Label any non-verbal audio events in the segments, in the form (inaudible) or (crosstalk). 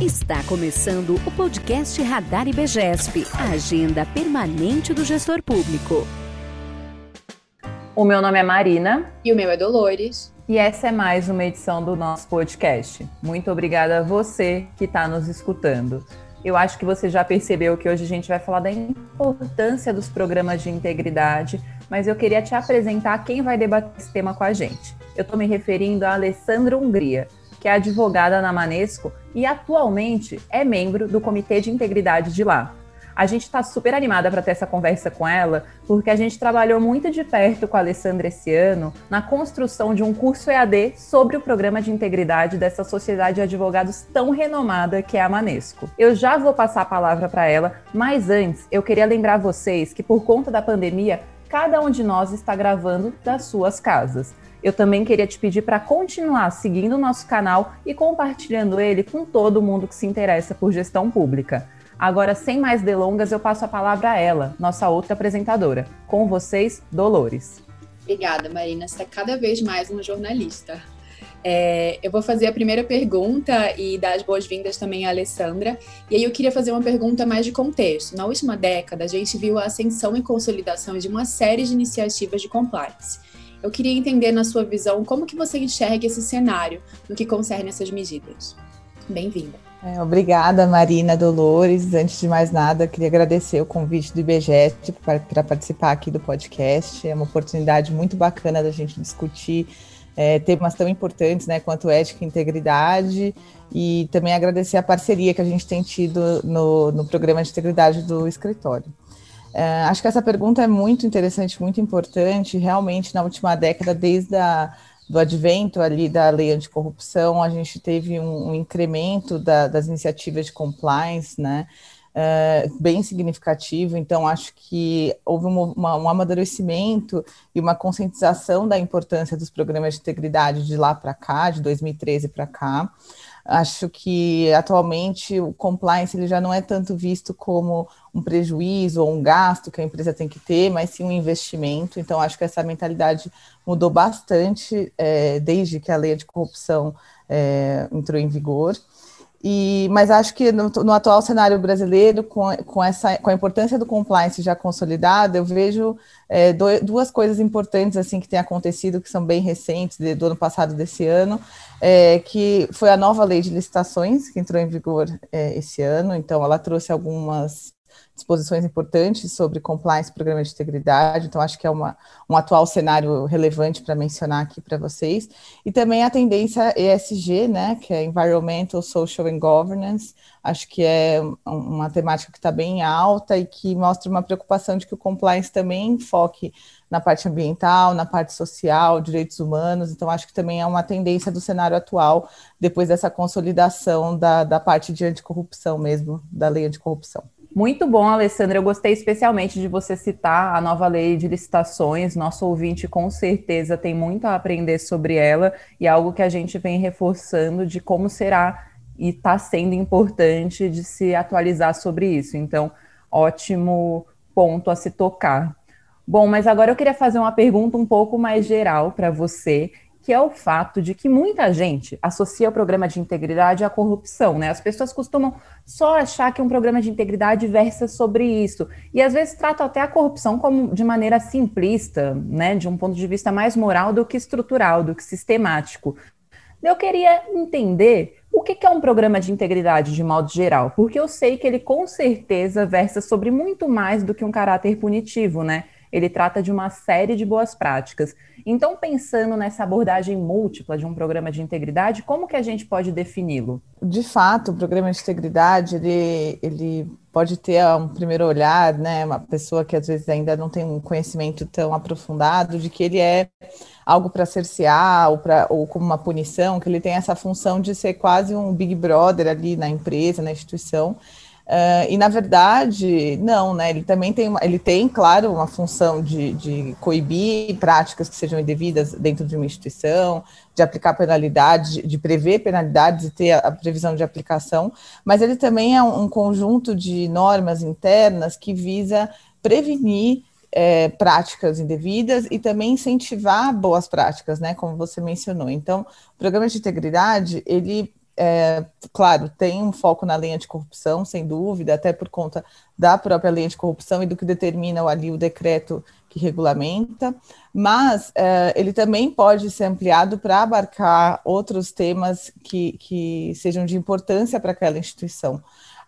Está começando o podcast Radar IBGESP, a agenda permanente do gestor público. O meu nome é Marina. E o meu é Dolores. E essa é mais uma edição do nosso podcast. Muito obrigada a você que está nos escutando. Eu acho que você já percebeu que hoje a gente vai falar da importância dos programas de integridade, mas eu queria te apresentar quem vai debater esse tema com a gente. Eu estou me referindo a Alessandra Hungria que é advogada na Manesco e atualmente é membro do Comitê de Integridade de lá. A gente está super animada para ter essa conversa com ela, porque a gente trabalhou muito de perto com a Alessandra esse ano na construção de um curso EAD sobre o programa de integridade dessa sociedade de advogados tão renomada que é a Manesco. Eu já vou passar a palavra para ela, mas antes eu queria lembrar vocês que por conta da pandemia, cada um de nós está gravando das suas casas eu também queria te pedir para continuar seguindo o nosso canal e compartilhando ele com todo mundo que se interessa por gestão pública. Agora, sem mais delongas, eu passo a palavra a ela, nossa outra apresentadora. Com vocês, Dolores. Obrigada, Marina. Você está cada vez mais uma jornalista. É, eu vou fazer a primeira pergunta e dar as boas-vindas também à Alessandra. E aí eu queria fazer uma pergunta mais de contexto. Na última década, a gente viu a ascensão e consolidação de uma série de iniciativas de compliance. Eu queria entender na sua visão como que você enxerga esse cenário no que concerne essas medidas. Bem-vinda. É, obrigada, Marina Dolores. Antes de mais nada, queria agradecer o convite do IBGE para participar aqui do podcast. É uma oportunidade muito bacana da gente discutir é, temas tão importantes né, quanto ética e integridade, e também agradecer a parceria que a gente tem tido no, no programa de integridade do escritório. É, acho que essa pergunta é muito interessante, muito importante. Realmente, na última década, desde a, do advento ali da lei anticorrupção, a gente teve um, um incremento da, das iniciativas de compliance, né? É, bem significativo. Então, acho que houve um, uma, um amadurecimento e uma conscientização da importância dos programas de integridade de lá para cá, de 2013 para cá. Acho que atualmente o compliance ele já não é tanto visto como um prejuízo ou um gasto que a empresa tem que ter, mas sim um investimento. Então, acho que essa mentalidade mudou bastante é, desde que a lei de corrupção é, entrou em vigor. E, mas acho que no, no, atual cenário brasileiro, com, com, essa, com a importância do compliance já consolidada, eu vejo é, do, duas coisas importantes assim que têm acontecido, que são bem recentes, de, do ano passado desse ano, é, que foi a nova lei de licitações, que entrou em vigor é, esse ano, então ela trouxe algumas disposições importantes sobre compliance, programa de integridade, então acho que é uma, um atual cenário relevante para mencionar aqui para vocês, e também a tendência ESG, né, que é Environmental, Social and Governance, acho que é uma temática que está bem alta e que mostra uma preocupação de que o compliance também enfoque na parte ambiental, na parte social, direitos humanos, então acho que também é uma tendência do cenário atual, depois dessa consolidação da, da parte de anticorrupção mesmo, da lei anticorrupção. Muito bom, Alessandra. Eu gostei especialmente de você citar a nova lei de licitações. Nosso ouvinte, com certeza, tem muito a aprender sobre ela e algo que a gente vem reforçando de como será e está sendo importante de se atualizar sobre isso. Então, ótimo ponto a se tocar. Bom, mas agora eu queria fazer uma pergunta um pouco mais geral para você que é o fato de que muita gente associa o programa de integridade à corrupção, né? As pessoas costumam só achar que um programa de integridade versa sobre isso e às vezes tratam até a corrupção como de maneira simplista, né? De um ponto de vista mais moral do que estrutural, do que sistemático. Eu queria entender o que é um programa de integridade de modo geral, porque eu sei que ele com certeza versa sobre muito mais do que um caráter punitivo, né? Ele trata de uma série de boas práticas. Então, pensando nessa abordagem múltipla de um programa de integridade, como que a gente pode defini-lo? De fato, o programa de integridade, ele, ele pode ter um primeiro olhar, né, uma pessoa que às vezes ainda não tem um conhecimento tão aprofundado de que ele é algo para cercear ou, pra, ou como uma punição, que ele tem essa função de ser quase um big brother ali na empresa, na instituição, Uh, e na verdade, não, né? Ele também tem, uma, ele tem, claro, uma função de, de coibir práticas que sejam indevidas dentro de uma instituição, de aplicar penalidades, de, prever penalidades e ter a, a, previsão de aplicação, mas ele também é um, um conjunto de normas internas que visa prevenir é, práticas indevidas e também incentivar boas práticas, né? Como você mencionou. Então, o programa de integridade ele é, claro, tem um foco na lei anticorrupção, sem dúvida, até por conta da própria lei anticorrupção e do que determina ali o decreto que regulamenta, mas é, ele também pode ser ampliado para abarcar outros temas que, que sejam de importância para aquela instituição.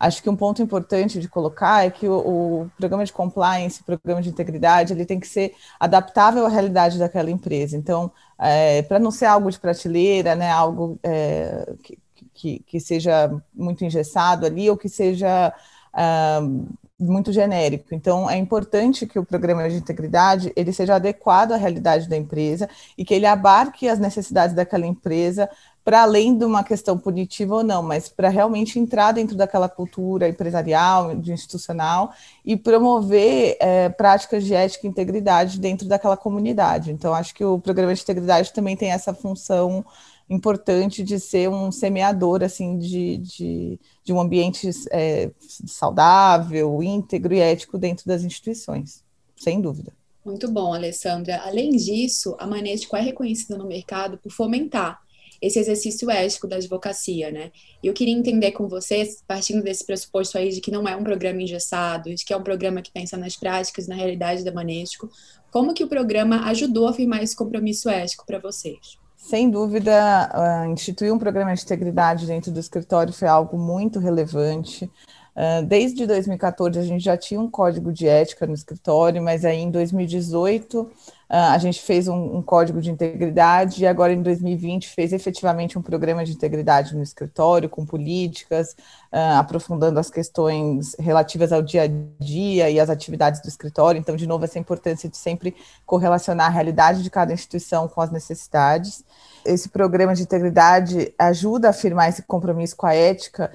Acho que um ponto importante de colocar é que o, o, programa de compliance, o programa de integridade, ele tem que ser adaptável à realidade daquela empresa. Então, é, para não ser algo de prateleira, né, algo é, que, que, que, seja muito engessado ali ou que seja uh, muito genérico. Então, é importante que o programa de integridade ele seja adequado à realidade da empresa e que ele abarque as necessidades daquela empresa para além de uma questão punitiva ou não, mas para realmente entrar dentro daquela cultura empresarial, de institucional e promover é, práticas de ética e integridade dentro daquela comunidade. Então, acho que o programa de integridade também tem essa função importante de ser um semeador assim de, de, de um ambiente é, saudável, íntegro e ético dentro das instituições, sem dúvida. Muito bom, Alessandra. Além disso, a Manesco é reconhecida no mercado por fomentar esse exercício ético da advocacia, né? E eu queria entender com vocês, partindo desse pressuposto aí de que não é um programa engessado, de que é um programa que pensa nas práticas, na realidade da Manesco, como que o programa ajudou a firmar esse compromisso ético para vocês? Sem dúvida, uh, instituir um programa de integridade dentro do escritório foi algo muito relevante. Uh, desde 2014 a gente já tinha um código de ética no escritório, mas aí em 2018 ah, a gente fez um, um, código de integridade e agora em 2020 fez efetivamente um programa de integridade no escritório, com políticas, uh, aprofundando as questões relativas ao dia a dia e às atividades do escritório. Então, de novo, essa importância de sempre correlacionar a realidade de cada instituição com as necessidades. Esse programa de integridade ajuda a afirmar esse compromisso com a ética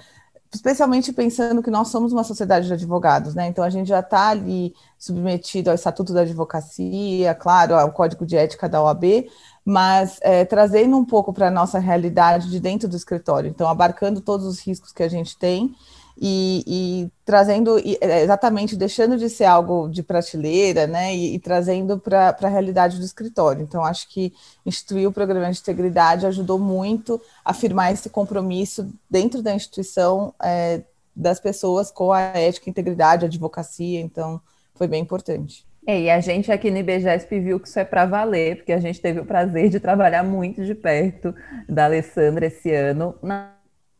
especialmente pensando que nós somos uma sociedade de advogados, né? Então a gente já está ali submetido ao Estatuto da Advocacia, claro, ao Código de Ética da OAB, mas é, trazendo um pouco para a nossa realidade de dentro do escritório, então abarcando todos os riscos que a gente tem e, e trazendo é, exatamente deixando de ser algo de prateleira, né, e, e trazendo para a realidade do escritório. Então, acho que instituir o programa de integridade ajudou muito a firmar esse compromisso dentro da instituição é, das pessoas com a ética, integridade, a advocacia. Então, foi bem importante. É, e a gente aqui no IBGESP viu que isso é para valer, porque a gente teve o prazer de trabalhar muito de perto da Alessandra esse ano na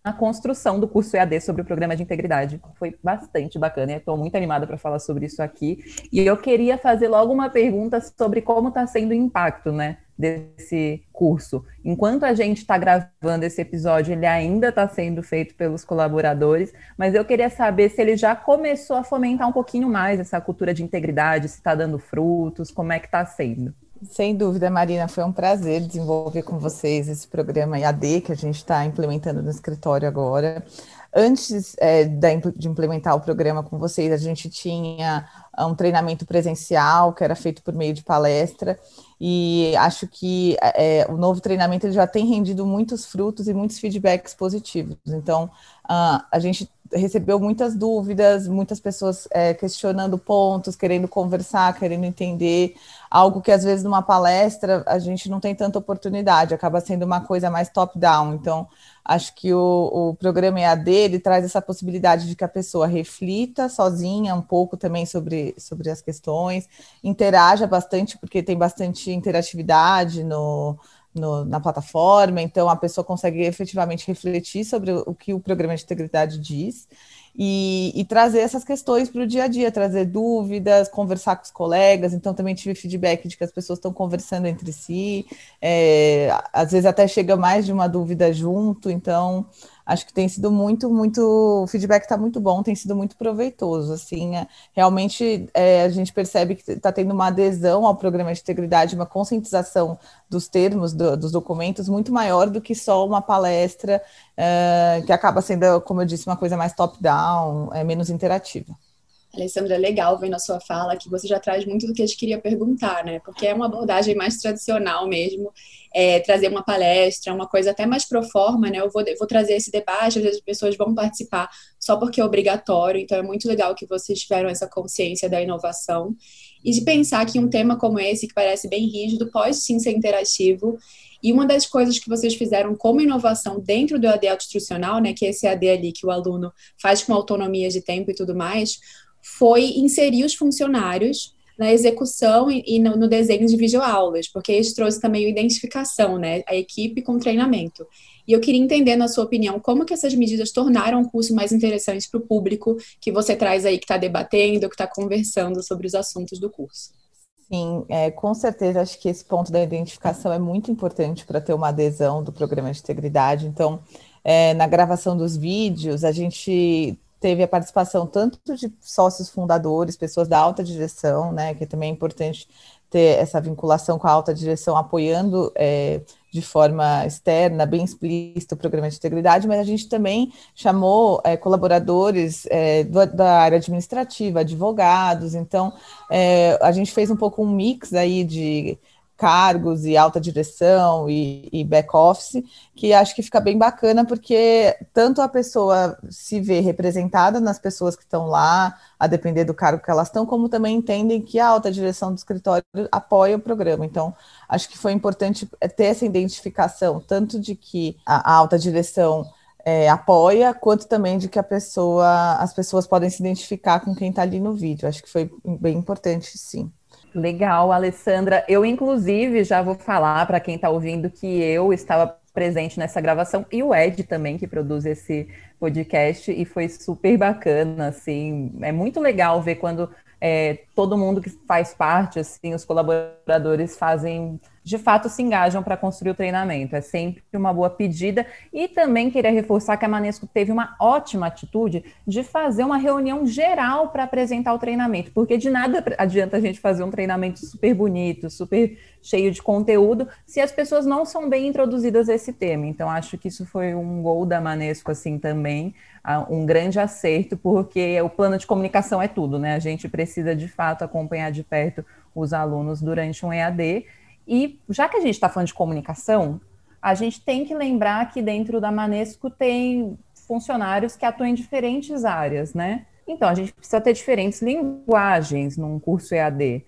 a construção do curso EAD sobre o programa de integridade. Foi bastante bacana, estou muito animada para falar sobre isso aqui. E eu queria fazer logo uma pergunta sobre como está sendo o impacto né, desse curso. Enquanto a gente está gravando esse episódio, ele ainda está sendo feito pelos colaboradores, mas eu queria saber se ele já começou a fomentar um pouquinho mais essa cultura de integridade, se está dando frutos, como é que está sendo. Sem dúvida, Marina, foi um prazer desenvolver com vocês esse programa IAD que a gente está implementando no escritório agora. Antes é, de implementar o programa com vocês, a gente tinha ah, um treinamento presencial que era feito por meio de palestra e acho que é, o novo treinamento ele já tem rendido muitos frutos e muitos feedbacks positivos. Então, uh, a gente recebeu muitas dúvidas, muitas pessoas é, questionando pontos, querendo conversar, querendo entender algo que às vezes numa palestra a gente não tem tanta oportunidade, acaba sendo uma coisa mais top-down. Então, acho que o, o programa EAD ele traz essa possibilidade de que a pessoa reflita sozinha um pouco também sobre, sobre as questões, interaja bastante, porque tem bastante interatividade no, no, na plataforma, então a pessoa consegue efetivamente refletir sobre o, o que o programa de integridade diz e, e trazer essas questões para o dia a dia, trazer dúvidas, conversar com os colegas. Então, também tive feedback de que as pessoas estão conversando entre si, é, às vezes até chega mais de uma dúvida junto. Então, acho que tem sido muito, muito, o feedback está muito bom, tem sido muito proveitoso, assim, é, realmente é, a gente percebe que está tendo uma adesão ao programa de integridade, uma conscientização dos termos, do, dos documentos, muito maior do que só uma palestra é, que acaba sendo, como eu disse, uma coisa mais top-down, é, menos interativa. Alessandra, é legal ver na sua fala que você já traz muito do que a gente queria perguntar, né? Porque é uma abordagem mais tradicional mesmo, é, trazer uma palestra, uma coisa até mais pro forma, né? Eu vou, vou trazer esse debate, às vezes as pessoas vão participar só porque é obrigatório, então é muito legal que vocês tiveram essa consciência da inovação e de pensar que um tema como esse, que parece bem rígido, pode sim ser interativo e uma das coisas que vocês fizeram como inovação dentro do AD instrucional, né, que é esse AD ali que o aluno faz com autonomia de tempo e tudo mais, foi inserir os funcionários na execução e, no, no, desenho de videoaulas, porque isso trouxe também a identificação, né, a equipe com treinamento. E eu queria entender, na sua opinião, como que essas medidas tornaram o curso mais interessante para o público que você traz aí, que está debatendo, que está conversando sobre os assuntos do curso. Sim, é, com certeza acho que esse ponto da identificação é muito importante para ter uma adesão do programa de integridade. Então, é, na gravação dos vídeos, a gente teve a participação tanto de sócios fundadores, pessoas da alta direção, né, que também é importante ter essa vinculação com a alta direção, apoiando é, de forma externa, bem explícita, o programa de integridade, mas a gente também chamou é, colaboradores é, do, da área administrativa, advogados, então é, a gente fez um pouco um mix aí de cargos e alta direção e, e back-office, que acho que fica bem bacana, porque tanto a pessoa se vê representada nas pessoas que estão lá, a depender do cargo que elas estão, como também entendem que a alta direção do escritório apoia o programa. Então, acho que foi importante ter essa identificação, tanto de que a, a alta direção é, apoia, quanto também de que a pessoa, as pessoas podem se identificar com quem está ali no vídeo. Acho que foi bem importante, sim. Legal, Alessandra. Eu, inclusive, já vou falar para quem está ouvindo que eu estava presente nessa gravação e o Ed também, que produz esse podcast, e foi super bacana, assim. É muito legal ver quando é, todo mundo que faz parte, assim, os colaboradores fazem de fato se engajam para construir o treinamento. É sempre uma boa pedida. E também queria reforçar que a Manesco teve uma ótima atitude de fazer uma reunião geral para apresentar o treinamento, porque de nada adianta a gente fazer um treinamento super bonito, super cheio de conteúdo, se as pessoas não são bem introduzidas a esse tema. Então, acho que isso foi um gol da Manesco, assim, também, um grande acerto, porque o plano de comunicação é tudo, né? A gente precisa, de fato, acompanhar de perto os alunos durante um EAD e já que a gente está falando de comunicação, a gente tem que lembrar que dentro da Manesco tem funcionários que atuam em diferentes áreas, né? Então, a gente precisa ter diferentes linguagens num curso EAD.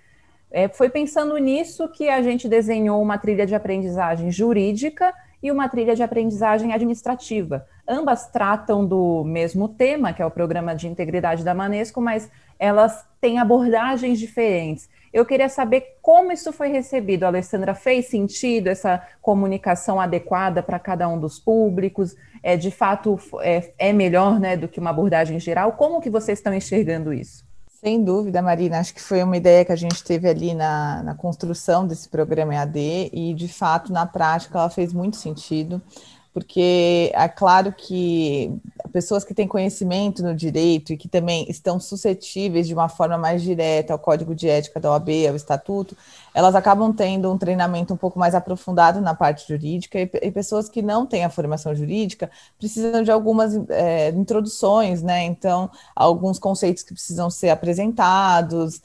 É, foi pensando nisso que a gente desenhou uma trilha de aprendizagem jurídica e uma trilha de aprendizagem administrativa. Ambas tratam do mesmo tema, que é o programa de integridade da Manesco, mas elas têm abordagens diferentes. Eu queria saber como isso foi recebido. Alessandra, fez sentido essa comunicação adequada para cada um dos públicos? É, de fato, é, é melhor né, do que uma abordagem geral? Como que vocês estão enxergando isso? Sem dúvida, Marina. Acho que foi uma ideia que a gente teve ali na, na construção desse programa EAD e, de fato, na prática, ela fez muito sentido porque é claro que pessoas que têm conhecimento no direito e que também estão suscetíveis de uma forma mais direta ao código de ética da OAB, ao estatuto, elas acabam tendo um treinamento um pouco mais aprofundado na parte jurídica e, e pessoas que não têm a formação jurídica precisam de algumas é, introduções, né? Então, alguns conceitos que precisam ser apresentados,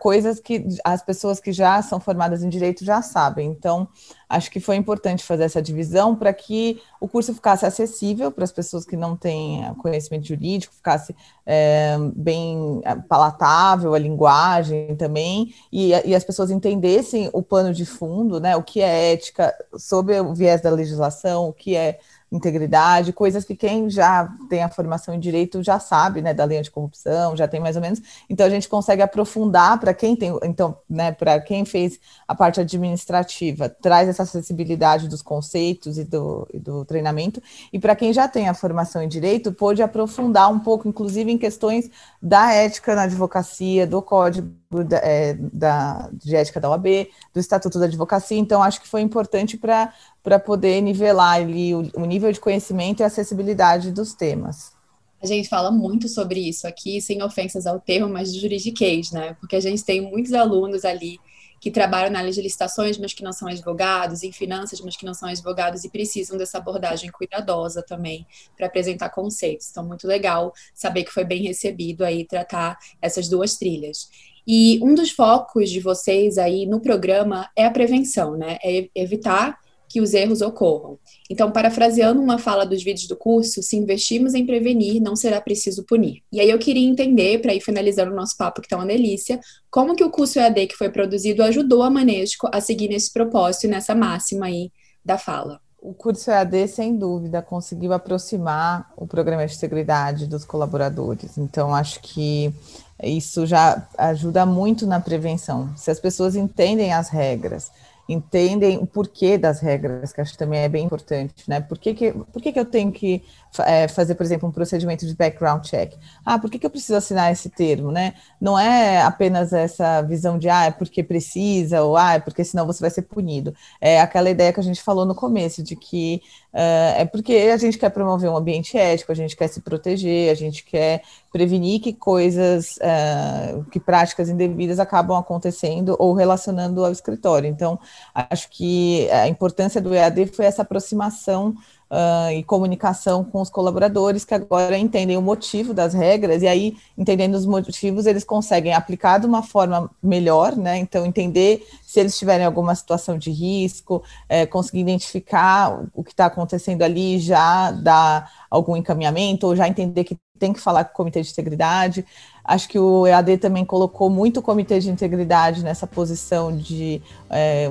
coisas que as pessoas que já são formadas em direito já sabem. Então, acho que foi importante fazer essa divisão para que o curso ficasse acessível para as pessoas que não têm conhecimento jurídico, ficasse é, bem é, palatável a linguagem também, e, e, as pessoas entendessem o pano de fundo, né, o que é ética, sob o viés da legislação, o que é integridade, coisas que quem já tem a formação em direito já sabe, né, da lei anticorrupção, já tem mais ou menos. Então a gente consegue aprofundar para quem tem, então, né, para quem fez a parte administrativa, traz essa acessibilidade dos conceitos e do, e do treinamento, e para quem já tem a formação em direito, pôde aprofundar um pouco, inclusive em questões da ética na advocacia, do código da, é, da, de ética da OAB, do Estatuto da Advocacia, então acho que foi importante para poder nivelar ali o, o nível de conhecimento e acessibilidade dos temas. A gente fala muito sobre isso aqui, sem ofensas ao termo, mas de juridiquês, né? Porque a gente tem muitos alunos ali que trabalham na área de licitações, mas que não são advogados, em finanças, mas que não são advogados e precisam dessa abordagem cuidadosa também para apresentar conceitos. Então, muito legal saber que foi bem recebido aí tratar essas duas trilhas. E um dos focos de vocês aí no programa é a prevenção, né? É evitar que os erros ocorram. Então, parafraseando uma fala dos vídeos do curso, se investirmos em prevenir, não será preciso punir. E aí eu queria entender, para ir finalizando o nosso papo, que tá uma delícia, como que o curso EAD que foi produzido ajudou a Manesco a seguir nesse propósito e nessa máxima aí da fala. O curso EAD, sem dúvida, conseguiu aproximar o programa de integridade dos colaboradores. Então, acho que isso já ajuda muito na prevenção. Se as pessoas entendem as regras, entendem o porquê das regras, que acho que também é bem importante, né? Por que, que, por que, que eu tenho que é, fazer, por exemplo, um procedimento de background check? Ah, por que, que eu preciso assinar esse termo, né? Não é apenas essa visão de, ah, é porque precisa, ou ah, é porque senão você vai ser punido. É aquela ideia que a gente falou no começo, de que é porque a gente quer promover um ambiente ético, a gente quer se proteger, a gente quer prevenir que coisas, uh, que práticas indevidas acabam acontecendo ou relacionando ao escritório. Então, acho que a importância do EAD foi essa aproximação uh, e comunicação com os colaboradores que agora entendem o motivo das regras, e aí, entendendo os motivos, eles conseguem aplicar de uma forma melhor, né? Então, entender se eles tiverem alguma situação de risco, é, conseguir identificar o que está acontecendo ali, já dar algum encaminhamento, ou já entender que tem que falar com o comitê de integridade. Acho que o EAD também colocou muito o comitê de integridade nessa posição de é,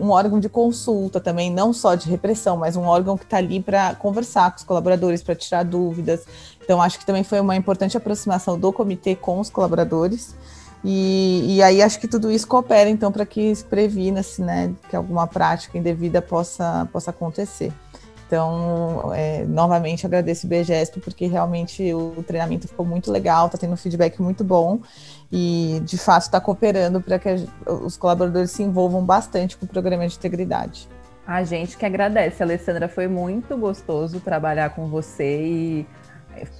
um órgão de consulta também, não só de repressão, mas um órgão que está ali para conversar com os colaboradores, para tirar dúvidas. Então, acho que também foi uma importante aproximação do comitê com os colaboradores. E, e aí acho que tudo isso coopera, então, para que se previna-se, né, que alguma prática indevida possa, possa acontecer. Então, é, novamente agradeço o BGESP porque realmente o treinamento ficou muito legal, está tendo um feedback muito bom e de fato está cooperando para que os colaboradores se envolvam bastante com o programa de integridade. A gente que agradece, Alessandra, foi muito gostoso trabalhar com você e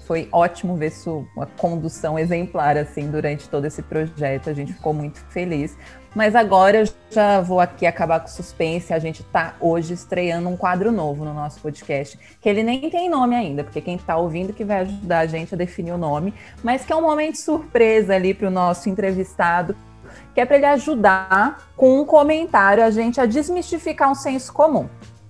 foi ótimo ver sua condução exemplar assim durante todo esse projeto. A gente ficou muito feliz. Mas agora eu já vou aqui acabar com suspense. A gente está hoje estreando um quadro novo no nosso podcast, que ele nem tem nome ainda, porque quem está ouvindo que vai ajudar a gente a definir o nome, mas que é um momento surpresa ali para o nosso entrevistado, que é para ele ajudar com um comentário a gente a desmistificar um senso comum.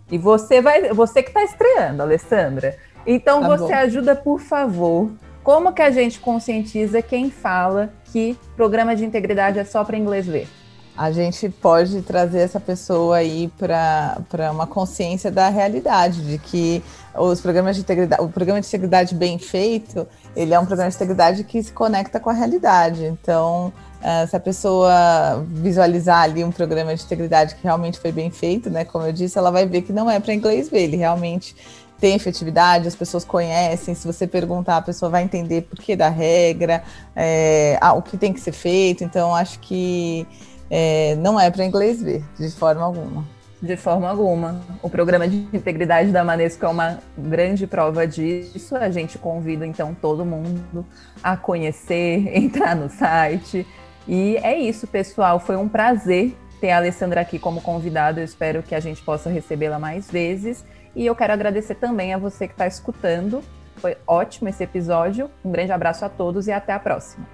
E você vai, você que está estreando, Alessandra. Então tá você bom. ajuda, por favor. Como que a gente conscientiza quem fala que programa de integridade é só para inglês ver? A gente pode trazer essa pessoa aí para uma consciência da realidade, de que os programas de integridade, o programa de integridade bem feito, ele é um programa de integridade que se conecta com a realidade. Então, uh, se a pessoa visualizar ali um programa de integridade que realmente foi bem feito, né, como eu disse, ela vai ver que não é para inglês ver, ele realmente tem efetividade, as pessoas conhecem. Se você perguntar, a pessoa vai entender por que da regra, é, ah, o que tem que ser feito. Então, acho que é, não é para inglês ver, de forma alguma. De forma alguma. O programa de integridade da Manesco é uma grande prova disso. A gente convida, então, todo mundo a conhecer, (laughs) entrar no site. E é isso, pessoal. Foi um prazer ter a Alessandra aqui como convidada. Eu espero que a gente possa recebê-la mais vezes. E eu quero agradecer também a você que está escutando. Foi ótimo esse episódio. Um grande abraço a todos e até a próxima.